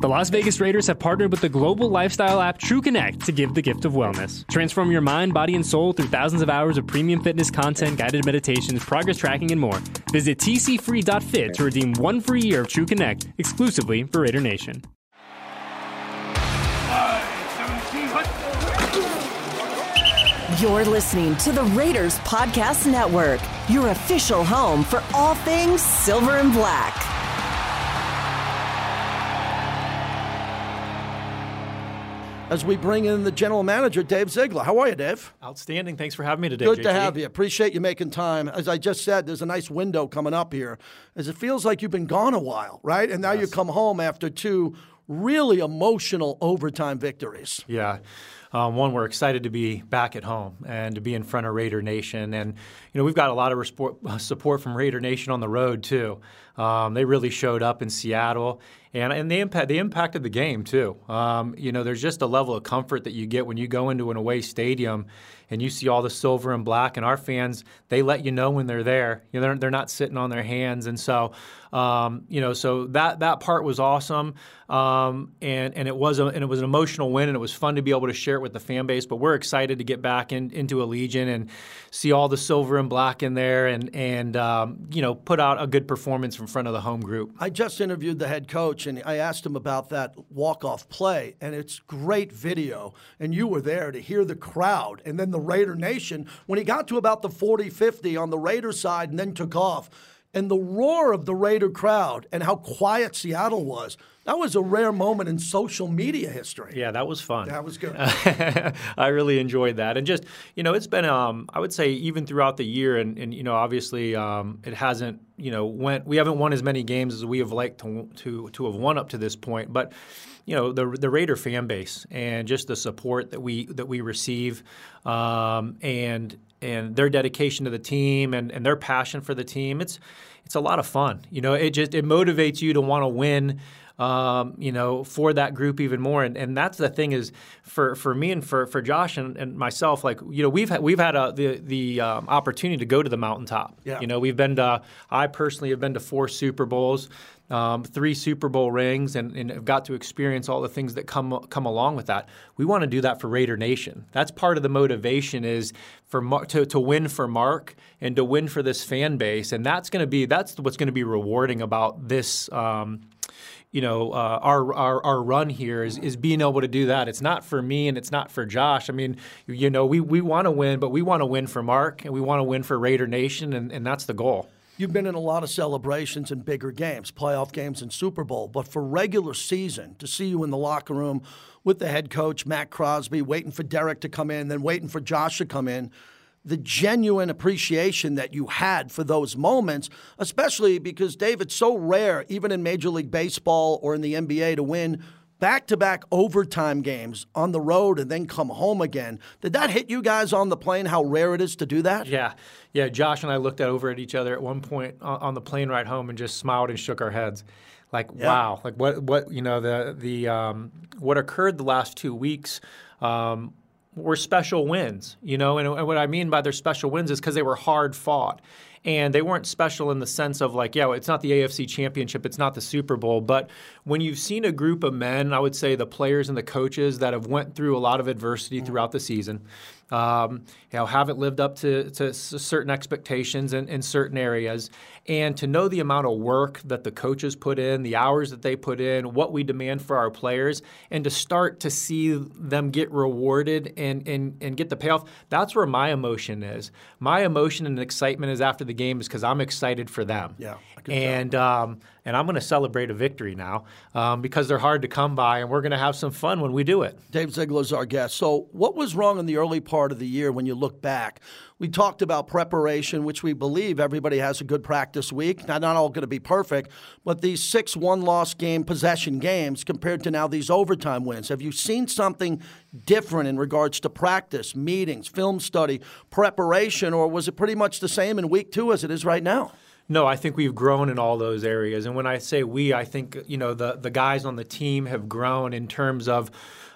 The Las Vegas Raiders have partnered with the global lifestyle app TrueConnect to give the gift of wellness. Transform your mind, body, and soul through thousands of hours of premium fitness content, guided meditations, progress tracking, and more. Visit tcfree.fit to redeem one free year of TrueConnect exclusively for Raider Nation. You're listening to the Raiders Podcast Network, your official home for all things silver and black. As we bring in the general manager, Dave Ziegler. How are you, Dave? Outstanding. Thanks for having me today. Good JT. to have you. Appreciate you making time. As I just said, there's a nice window coming up here, as it feels like you've been gone a while, right? And now yes. you come home after two really emotional overtime victories. Yeah. Um, one, we're excited to be back at home and to be in front of Raider Nation. And, know, we've got a lot of support from Raider Nation on the road, too. Um, they really showed up in Seattle, and, and they, impact, they impacted the game, too. Um, you know, there's just a level of comfort that you get when you go into an away stadium and you see all the silver and black, and our fans, they let you know when they're there. You know, they're, they're not sitting on their hands. And so, um, you know, so that, that part was awesome. Um, and, and, it was a, and it was an emotional win, and it was fun to be able to share it with the fan base. But we're excited to get back in, into Allegiant and see all the silver and black in there and, and um, you know, put out a good performance in front of the home group. I just interviewed the head coach, and I asked him about that walk-off play, and it's great video. And you were there to hear the crowd and then the Raider Nation when he got to about the 40 50 on the Raider side and then took off. And the roar of the Raider crowd and how quiet Seattle was. That was a rare moment in social media history. Yeah, that was fun. That was good. I really enjoyed that, and just you know, it's been um, I would say even throughout the year, and, and you know, obviously um, it hasn't you know went we haven't won as many games as we have liked to to to have won up to this point, but you know the the Raider fan base and just the support that we that we receive, um, and and their dedication to the team and, and their passion for the team. It's it's a lot of fun. You know, it just it motivates you to want to win um, you know, for that group even more. And, and that's the thing is for, for me and for, for Josh and, and myself, like, you know, we've had, we've had a, the, the um, opportunity to go to the mountaintop. Yeah. You know, we've been to, I personally have been to four Super Bowls. Um, three Super Bowl rings and, and have got to experience all the things that come come along with that. We want to do that for Raider Nation. That's part of the motivation is for Mar- to, to win for Mark and to win for this fan base, and that's going to be that's what's going to be rewarding about this. Um, you know, uh, our, our, our run here is, is being able to do that. It's not for me and it's not for Josh. I mean, you know, we, we want to win, but we want to win for Mark and we want to win for Raider Nation, and, and that's the goal. You've been in a lot of celebrations and bigger games, playoff games and Super Bowl, but for regular season, to see you in the locker room with the head coach, Max Crosby, waiting for Derek to come in, then waiting for Josh to come in – the genuine appreciation that you had for those moments, especially because, Dave, it's so rare, even in Major League Baseball or in the NBA, to win back to back overtime games on the road and then come home again. Did that hit you guys on the plane how rare it is to do that? Yeah. Yeah. Josh and I looked over at each other at one point on the plane ride home and just smiled and shook our heads. Like, yeah. wow. Like, what, what, you know, the, the, um, what occurred the last two weeks. Um, were special wins, you know, and, and what I mean by their special wins is because they were hard fought. And they weren't special in the sense of like, yeah, it's not the AFC championship, it's not the Super Bowl. But when you've seen a group of men, I would say the players and the coaches that have went through a lot of adversity throughout the season, um, you know, haven't lived up to, to certain expectations in, in certain areas. And to know the amount of work that the coaches put in, the hours that they put in, what we demand for our players, and to start to see them get rewarded and, and, and get the payoff, that's where my emotion is. My emotion and excitement is after the game is because I'm excited for them. Yeah. And um, and I'm going to celebrate a victory now um, because they're hard to come by, and we're going to have some fun when we do it. Dave Ziegler's our guest. So, what was wrong in the early part of the year when you look back? We talked about preparation, which we believe everybody has a good practice week. Now, not all going to be perfect, but these six one loss game possession games compared to now these overtime wins. Have you seen something different in regards to practice, meetings, film study, preparation, or was it pretty much the same in week two as it is right now? No, I think we've grown in all those areas. And when I say we, I think you know the the guys on the team have grown in terms of.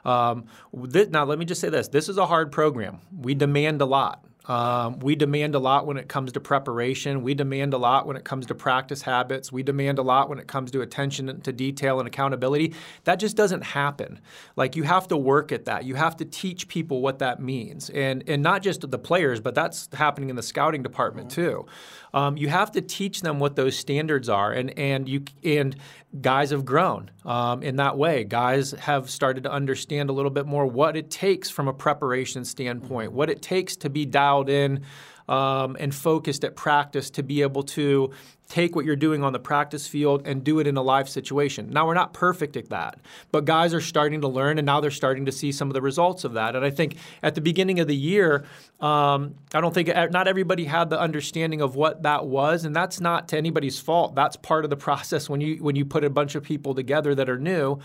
Um, now, let me just say this: this is a hard program. We demand a lot. Um, we demand a lot when it comes to preparation. We demand a lot when it comes to practice habits. We demand a lot when it comes to attention to detail and accountability. That just doesn't happen. Like you have to work at that. You have to teach people what that means, and and not just the players, but that's happening in the scouting department mm-hmm. too. Um, you have to teach them what those standards are, and and you and guys have grown um, in that way. Guys have started to understand a little bit more what it takes from a preparation standpoint, what it takes to be dialed in um, and focused at practice to be able to take what you're doing on the practice field and do it in a live situation. Now, we're not perfect at that, but guys are starting to learn, and now they're starting to see some of the results of that. And I think at the beginning of the year, um, I don't think not everybody had the understanding of what that was, and that's not to anybody's fault. That's part of the process when you when you put a bunch of people together that are new,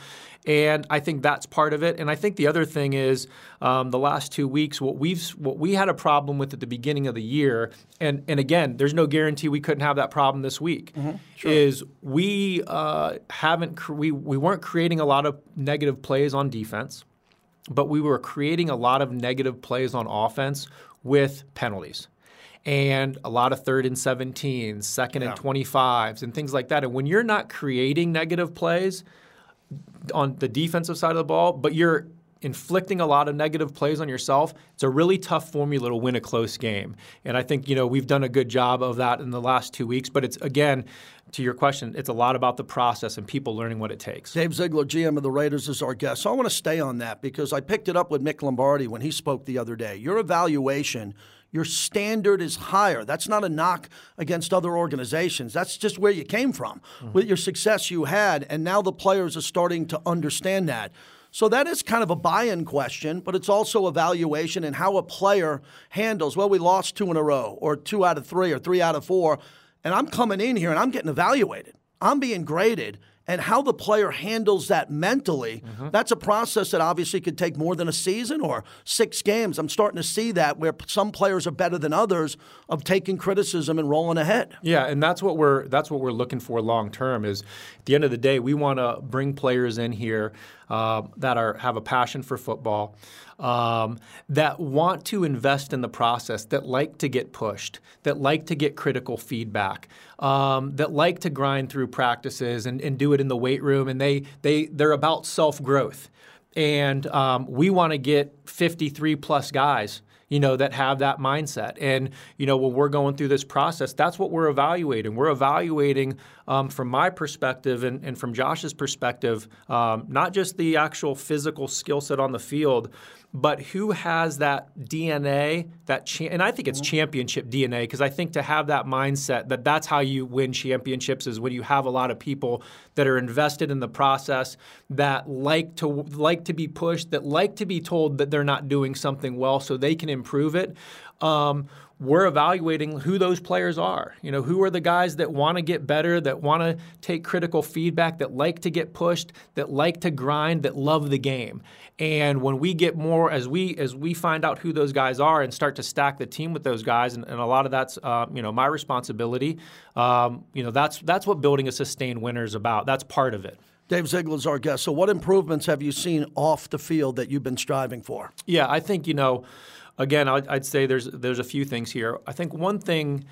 and I think that's part of it. And I think the other thing is um, the last two weeks, what we've what we had a problem with at the beginning of the year, and and again, there's no guarantee we couldn't have that problem this week. Mm-hmm. Sure. Is we uh, haven't we we weren't creating a lot of negative plays on defense, but we were creating a lot of negative plays on offense with penalties and a lot of third and 17s, second yeah. and 25s, and things like that. And when you're not creating negative plays on the defensive side of the ball, but you're inflicting a lot of negative plays on yourself, it's a really tough formula to win a close game. And I think, you know, we've done a good job of that in the last two weeks. But it's, again, to your question, it's a lot about the process and people learning what it takes. Dave Ziegler, GM of the Raiders, is our guest. So I want to stay on that because I picked it up with Mick Lombardi when he spoke the other day. Your evaluation – your standard is higher. That's not a knock against other organizations. That's just where you came from mm-hmm. with your success you had. And now the players are starting to understand that. So that is kind of a buy-in question, but it's also evaluation and how a player handles. Well, we lost two in a row, or two out of three, or three out of four, and I'm coming in here and I'm getting evaluated. I'm being graded, and how the player handles that mentally, mm-hmm. that's a process that obviously could take more than a season or six games. I'm starting to see that where some players are better than others of taking criticism and rolling ahead. Yeah, and that's what we're that's what we're looking for long term. Is at the end of the day, we want to bring players in here uh, that are have a passion for football um, that want to invest in the process, that like to get pushed, that like to get critical feedback, um, that like to grind through practices and, and do it in the weight room, and they they they're about self growth. And um, we want to get 53 plus guys you know, that have that mindset. And, you know, when we're going through this process, that's what we're evaluating. We're evaluating um, from my perspective and, and from Josh's perspective, um, not just the actual physical skill set on the field, but who has that DNA that cha- and I think it's mm-hmm. championship DNA because I think to have that mindset that that's how you win championships is when you have a lot of people that are invested in the process that like to like to be pushed that like to be told that they're not doing something well so they can improve it. Um, we're evaluating who those players are. You know, who are the guys that want to get better, that want to take critical feedback, that like to get pushed, that like to grind, that love the game. And when we get more, as we as we find out who those guys are and start to stack the team with those guys, and, and a lot of that's uh, you know my responsibility. Um, you know, that's that's what building a sustained winner is about. That's part of it. Dave Ziegler's our guest. So, what improvements have you seen off the field that you've been striving for? Yeah, I think you know again, I'd, I'd say there's there's a few things here. I think one thing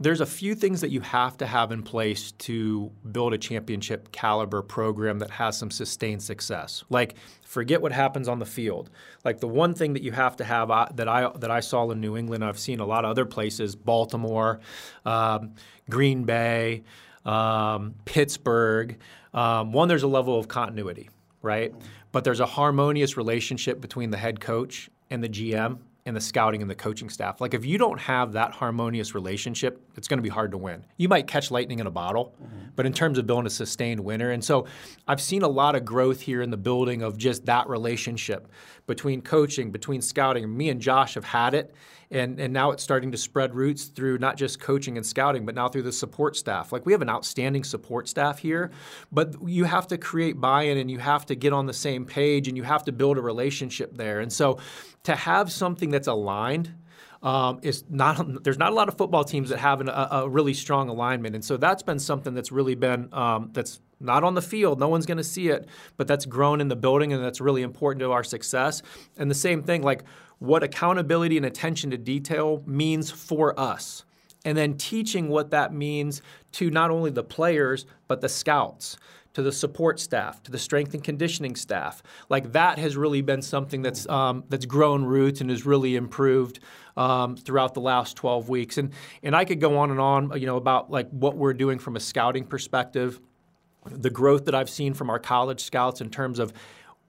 there's a few things that you have to have in place to build a championship caliber program that has some sustained success. Like forget what happens on the field. Like the one thing that you have to have uh, that I that I saw in New England, I've seen a lot of other places, Baltimore, um, Green Bay, um, Pittsburgh. Um, one, there's a level of continuity, right? But there's a harmonious relationship between the head coach and the GM and the scouting and the coaching staff. Like if you don't have that harmonious relationship, it's going to be hard to win. You might catch lightning in a bottle, mm-hmm. but in terms of building a sustained winner, and so I've seen a lot of growth here in the building of just that relationship between coaching, between scouting. Me and Josh have had it, and and now it's starting to spread roots through not just coaching and scouting, but now through the support staff. Like we have an outstanding support staff here, but you have to create buy-in and you have to get on the same page and you have to build a relationship there. And so to have something that's aligned um, is not there's not a lot of football teams that have an, a, a, really strong alignment, and so that's been something that's really been um, that's not on the field. No one's going to see it, but that's grown in the building, and that's really important to our success. And the same thing, like what accountability and attention to detail means for us and then teaching what that means to not only the players but the scouts to the support staff, to the strength and conditioning staff. Like that has really been something that's um, that's grown roots and has really improved um, throughout the last 12 weeks. And and I could go on and on, you know, about like what we're doing from a scouting perspective, the growth that I've seen from our college scouts in terms of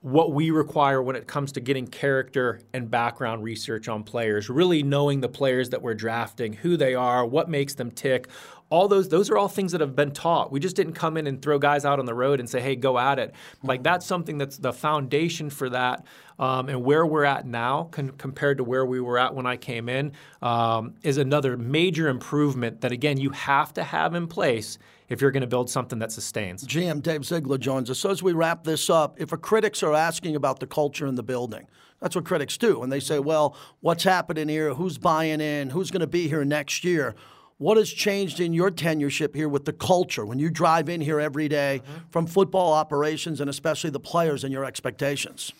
what we require when it comes to getting character and background research on players, really knowing the players that we're drafting, who they are, what makes them tick, all those those are all things that have been taught. We just didn't come in and throw guys out on the road and say, "Hey, go at it." Like mm-hmm. that's something that's the foundation for that, um, and where we're at now con- compared to where we were at when I came in um, is another major improvement that again you have to have in place if you're going to build something that sustains. GM Dave Ziegler joins us. So as we wrap this up, if a critics are asking about the culture in the building, that's what critics do, and they say, "Well, what's happening here? Who's buying in? Who's going to be here next year?" What has changed in your tenureship here with the culture when you drive in here every day mm-hmm. from football operations and especially the players and your expectations?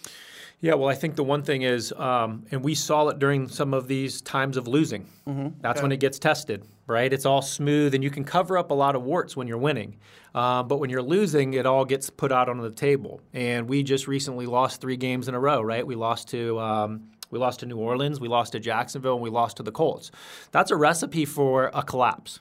Yeah, well, I think the one thing is, um, and we saw it during some of these times of losing. Mm-hmm. That's okay. when it gets tested, right? It's all smooth, and you can cover up a lot of warts when you're winning. Uh, but when you're losing, it all gets put out on the table. And we just recently lost three games in a row, right? We lost to um, we lost to New Orleans, we lost to Jacksonville, and we lost to the Colts. That's a recipe for a collapse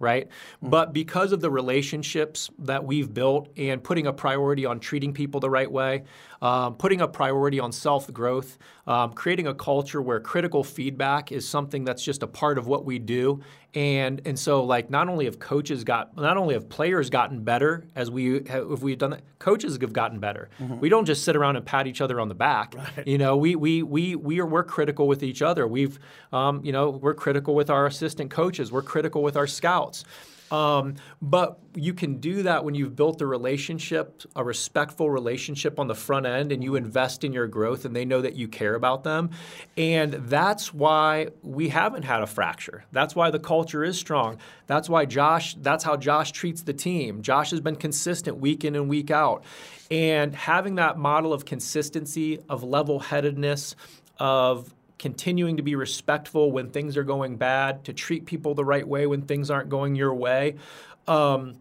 right? Mm-hmm. But because of the relationships that we've built and putting a priority on treating people the right way, um, putting a priority on self growth, um, creating a culture where critical feedback is something that's just a part of what we do. And and so like not only have coaches got not only have players gotten better as we have, if we've done that, coaches have gotten better. Mm-hmm. We don't just sit around and pat each other on the back. Right. You know, we we we we are we're critical with each other. We've um, you know we're critical with our assistant coaches. We're critical with our scouts. Um, but you can do that when you've built a relationship, a respectful relationship on the front end, and you invest in your growth, and they know that you care about them. And that's why we haven't had a fracture. That's why the culture is strong. That's why Josh, that's how Josh treats the team. Josh has been consistent week in and week out. And having that model of consistency, of level headedness, of continuing to be respectful when things are going bad, to treat people the right way when things aren't going your way. Um,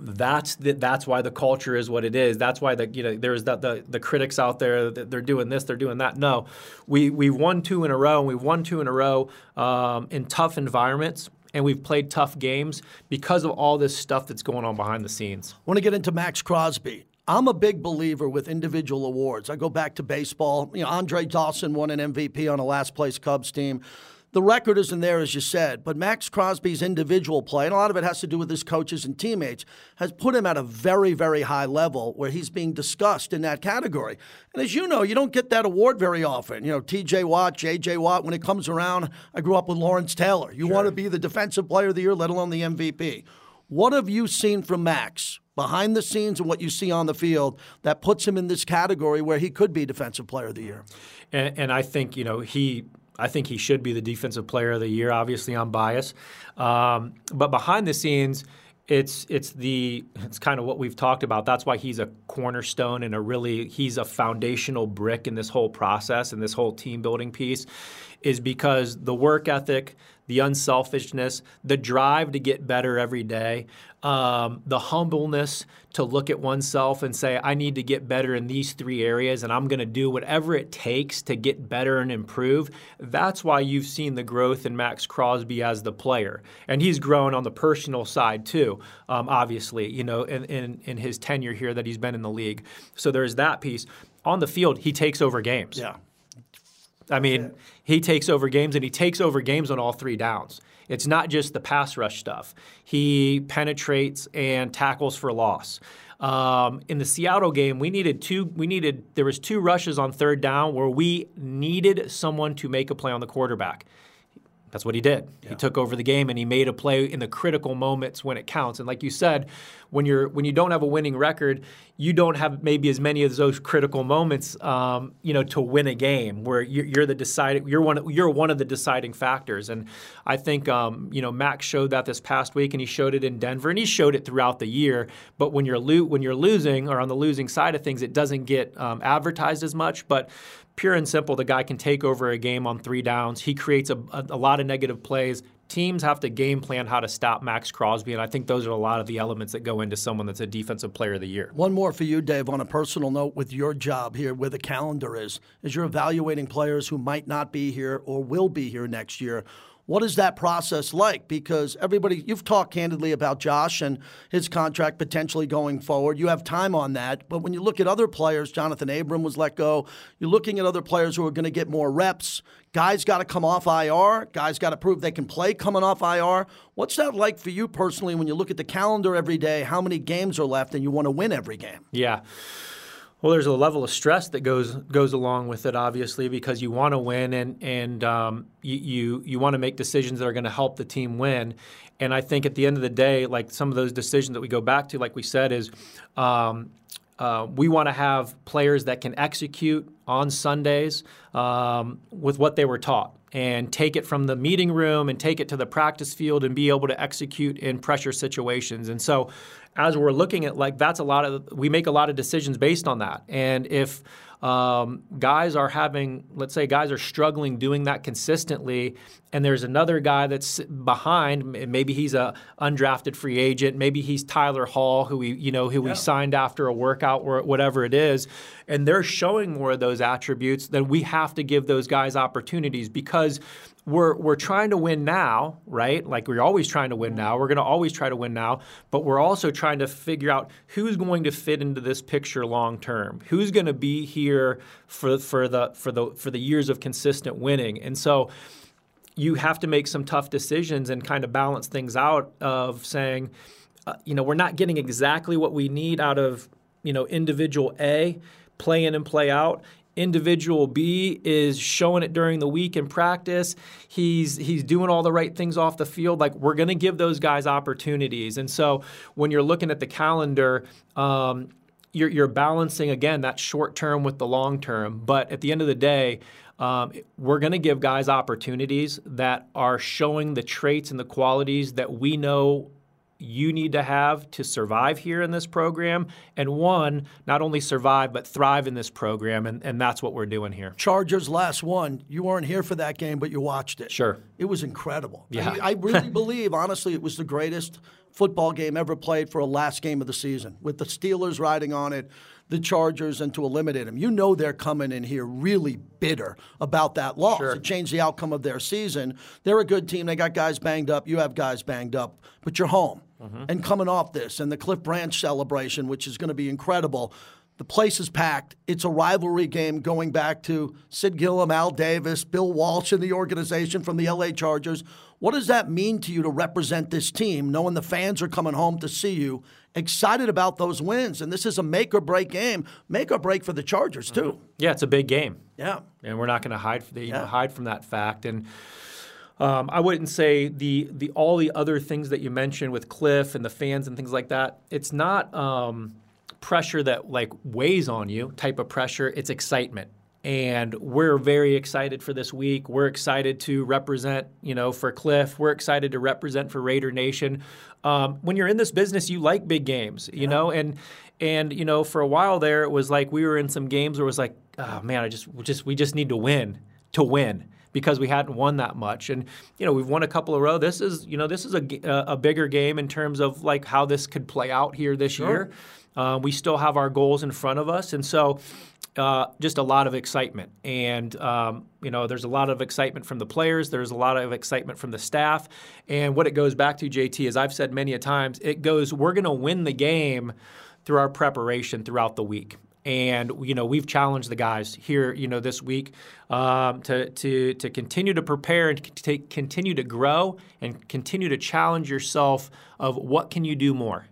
that's the, that's why the culture is what it is. That's why the you know there's the, the, the critics out there that they're doing this, they're doing that. No, we we've won two in a row, and we've won two in a row um, in tough environments. And we've played tough games because of all this stuff that's going on behind the scenes. I want to get into Max Crosby. I'm a big believer with individual awards. I go back to baseball. You know, Andre Dawson won an MVP on a last place Cubs team. The record isn't there, as you said, but Max Crosby's individual play, and a lot of it has to do with his coaches and teammates, has put him at a very, very high level where he's being discussed in that category. And as you know, you don't get that award very often. You know, TJ Watt, JJ Watt, when it comes around, I grew up with Lawrence Taylor. You sure. want to be the defensive player of the year, let alone the MVP. What have you seen from Max behind the scenes and what you see on the field that puts him in this category where he could be Defensive Player of the Year? And, and I think you know he. I think he should be the Defensive Player of the Year. Obviously, I'm biased, um, but behind the scenes it's it's the it's kind of what we've talked about. That's why he's a cornerstone and a really he's a foundational brick in this whole process and this whole team building piece is because the work ethic, the unselfishness, the drive to get better every day, um, the humbleness to look at oneself and say, I need to get better in these three areas and I'm going to do whatever it takes to get better and improve. That's why you've seen the growth in Max Crosby as the player. And he's grown on the personal side too, um, obviously, you know, in, in, in his tenure here that he's been in the league. So there's that piece. On the field, he takes over games. Yeah. I mean, he takes over games and he takes over games on all three downs. It's not just the pass rush stuff. He penetrates and tackles for loss. Um, in the Seattle game, we needed two. We needed there was two rushes on third down where we needed someone to make a play on the quarterback. That's what he did. Yeah. He took over the game and he made a play in the critical moments when it counts. And like you said, when you're when you don't have a winning record, you don't have maybe as many of those critical moments, um, you know, to win a game where you're, you're, the deciding you're one you're one of the deciding factors. And I think um, you know Max showed that this past week, and he showed it in Denver, and he showed it throughout the year. But when you're lo- when you're losing or on the losing side of things, it doesn't get um, advertised as much. But pure and simple, the guy can take over a game on three downs. He creates a, a, a, lot of negative plays. Teams have to game plan how to stop Max Crosby, and I think those are a lot of the elements that go into someone that's a defensive player of the year. One more for you, Dave, on a personal note with your job here, where the calendar is, is you're evaluating players who might not be here or will be here next year. What is that process like? Because everybody, you've talked candidly about Josh and his contract potentially going forward. You have time on that. But when you look at other players, Johnathan Abram was let go. You're looking at other players who are going to get more reps. Guys got to come off IR. Guys got to prove they can play coming off IR. What's that like for you personally when you look at the calendar every day, how many games are left, and you want to win every game? Yeah. Well, there's a level of stress that goes goes along with it, obviously, because you want to win and and um, you you, want to make decisions that are going to help the team win. And I think at the end of the day, like some of those decisions that we go back to, like we said, is um, uh, we want to have players that can execute on Sundays um, with what they were taught and take it from the meeting room and take it to the practice field and be able to execute in pressure situations. And so as we're looking at like that's a lot of we make a lot of decisions based on that. And if um, guys are having, let's say, guys are struggling doing that consistently, and there's another guy that's behind. Maybe he's a undrafted free agent. Maybe he's Tyler Hall, who we, you know, who yeah. we signed after a workout or whatever it is, and they're showing more of those attributes. Then we have to give those guys opportunities because we're we're trying to win now, right? Like we're always trying to win now. We're going to always try to win now, but we're also trying to figure out who's going to fit into this picture long term. Who's going to be here for for the for the for the years of consistent winning. And so you have to make some tough decisions and kind of balance things out of saying, uh, you know, we're not getting exactly what we need out of, you know, individual A, play in and play out individual B is showing it during the week in practice. He's he's doing all the right things off the field. Like we're going to give those guys opportunities. And so when you're looking at the calendar, um, you're, you're balancing again that short term with the long term. But at the end of the day. Um, we're going to give guys opportunities that are showing the traits and the qualities that we know you need to have to survive here in this program. And one, not only survive, but thrive in this program. And, and that's what we're doing here. Chargers last one. You weren't here for that game, but you watched it. Sure. It was incredible. Yeah. I, I really believe, honestly, it was the greatest football game ever played for a last game of the season with the Steelers riding on it the Chargers and to eliminate them. You know they're coming in here really bitter about that loss. Sure. It changed the outcome of their season. They're a good team. They got guys banged up. You have guys banged up, but you're home. Mm-hmm. And coming off this and the Cliff Branch celebration, which is going to be incredible. The place is packed. It's a rivalry game going back to Sid Gillman, Al Davis, Bill Walsh, and the organization from the LA Chargers. What does that mean to you to represent this team, knowing the fans are coming home to see you, excited about those wins? And this is a make or break game, make or break for the Chargers too. Mm-hmm. Yeah, it's a big game. Yeah, and we're not going to hide, you know, hide from that fact. And um, I wouldn't say the the all the other things that you mentioned with Cliff and the fans and things like that. It's not um, pressure that like weighs on you type of pressure. It's excitement, and we're very excited for this week. We're excited to represent, you know, for Cliff. We're excited to represent for Raider Nation. Um, when you're in this business, you like big games, you yeah. know, and and you know, for a while there, it was like we were in some games where it was like, oh man, I just just we just need to win to win because we hadn't won that much. And you know, we've won a couple of row. This is you know this is a, a bigger game in terms of like how this could play out here this sure. year. Uh, we still have our goals in front of us, and so uh, just a lot of excitement. And um, you know, there's a lot of excitement from the players. There's a lot of excitement from the staff. And what it goes back to, JT, as I've said many a times, it goes, we're going to win the game through our preparation throughout the week and you know we've challenged the guys here you know this week um, to to to continue to prepare and to continue to grow and continue to challenge yourself of what can you do more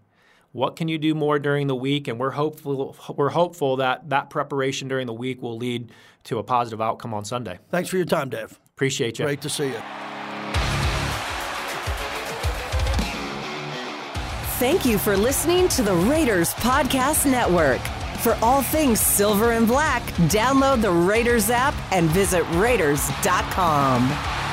what can you do more during the week and we're hopeful we're hopeful that that preparation during the week will lead to a positive outcome on Sunday. Thanks for your time, Dave. Appreciate you. Great to see you. Thank you for listening to the Raiders Podcast Network. For all things silver and black, download the Raiders app and visit Raiders.com.